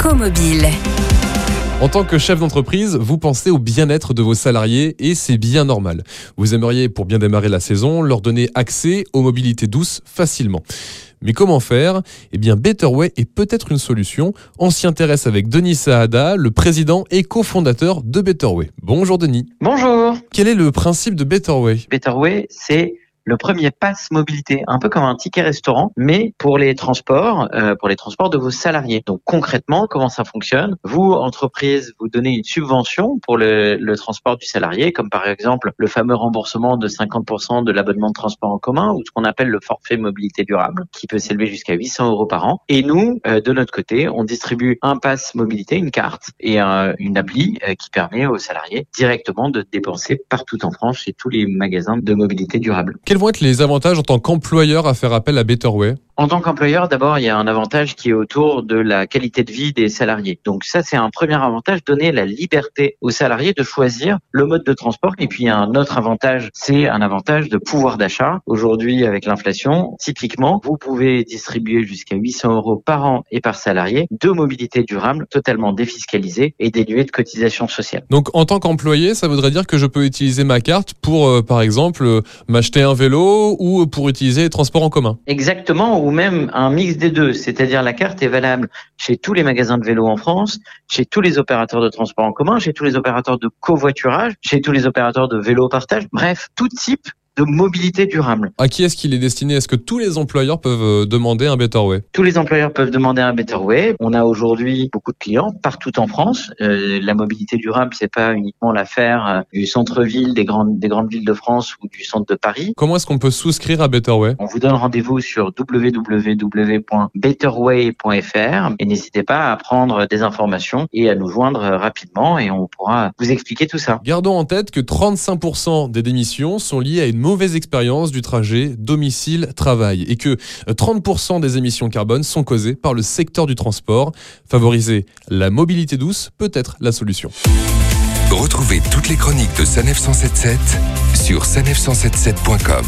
Écomobile. En tant que chef d'entreprise, vous pensez au bien-être de vos salariés et c'est bien normal. Vous aimeriez, pour bien démarrer la saison, leur donner accès aux mobilités douces facilement. Mais comment faire? Eh bien, Betterway est peut-être une solution. On s'y intéresse avec Denis Saada, le président et cofondateur de Betterway. Bonjour Denis. Bonjour. Quel est le principe de Betterway? Betterway, c'est le premier pass mobilité, un peu comme un ticket restaurant, mais pour les transports, euh, pour les transports de vos salariés. Donc concrètement, comment ça fonctionne? Vous, entreprise, vous donnez une subvention pour le, transport du salarié, comme par exemple le fameux remboursement de 50% de l'abonnement de transport en commun, ou ce qu'on appelle le forfait mobilité durable, qui peut s'élever jusqu'à 800 euros par an. Et nous, euh, de notre côté, on distribue un pass mobilité, une carte et une appli euh, qui permet aux salariés directement de dépenser partout en France chez tous les magasins de mobilité durable. Quels vont être les avantages en tant qu'employeur à faire appel à Betterway? En tant qu'employeur, d'abord, il y a un avantage qui est autour de la qualité de vie des salariés. Donc ça, c'est un premier avantage, donner la liberté aux salariés de choisir le mode de transport. Et puis, il y a un autre avantage, c'est un avantage de pouvoir d'achat. Aujourd'hui, avec l'inflation, typiquement, vous pouvez distribuer jusqu'à 800 euros par an et par salarié de mobilité durable totalement défiscalisée et dénuée de cotisations sociales. Donc, en tant qu'employé, ça voudrait dire que je peux utiliser ma carte pour, euh, par exemple, euh, m'acheter un vélo ou pour utiliser les transports en commun Exactement ou même un mix des deux, c'est-à-dire la carte est valable chez tous les magasins de vélo en France, chez tous les opérateurs de transport en commun, chez tous les opérateurs de covoiturage, chez tous les opérateurs de vélo partage, bref, tout type de mobilité durable. À qui est-ce qu'il est destiné? Est-ce que tous les employeurs peuvent euh, demander un Betterway Tous les employeurs peuvent demander un Betterway. On a aujourd'hui beaucoup de clients partout en France. Euh, la mobilité durable, c'est pas uniquement l'affaire euh, du centre-ville, des grandes, des grandes villes de France ou du centre de Paris. Comment est-ce qu'on peut souscrire à Betterway On vous donne rendez-vous sur www.betterway.fr et n'hésitez pas à prendre des informations et à nous joindre rapidement et on pourra vous expliquer tout ça. Gardons en tête que 35% des démissions sont liées à une mauvaise expérience du trajet domicile-travail et que 30% des émissions carbone sont causées par le secteur du transport. Favoriser la mobilité douce peut être la solution. Retrouvez toutes les chroniques de Sanef 177 sur sanef177.com.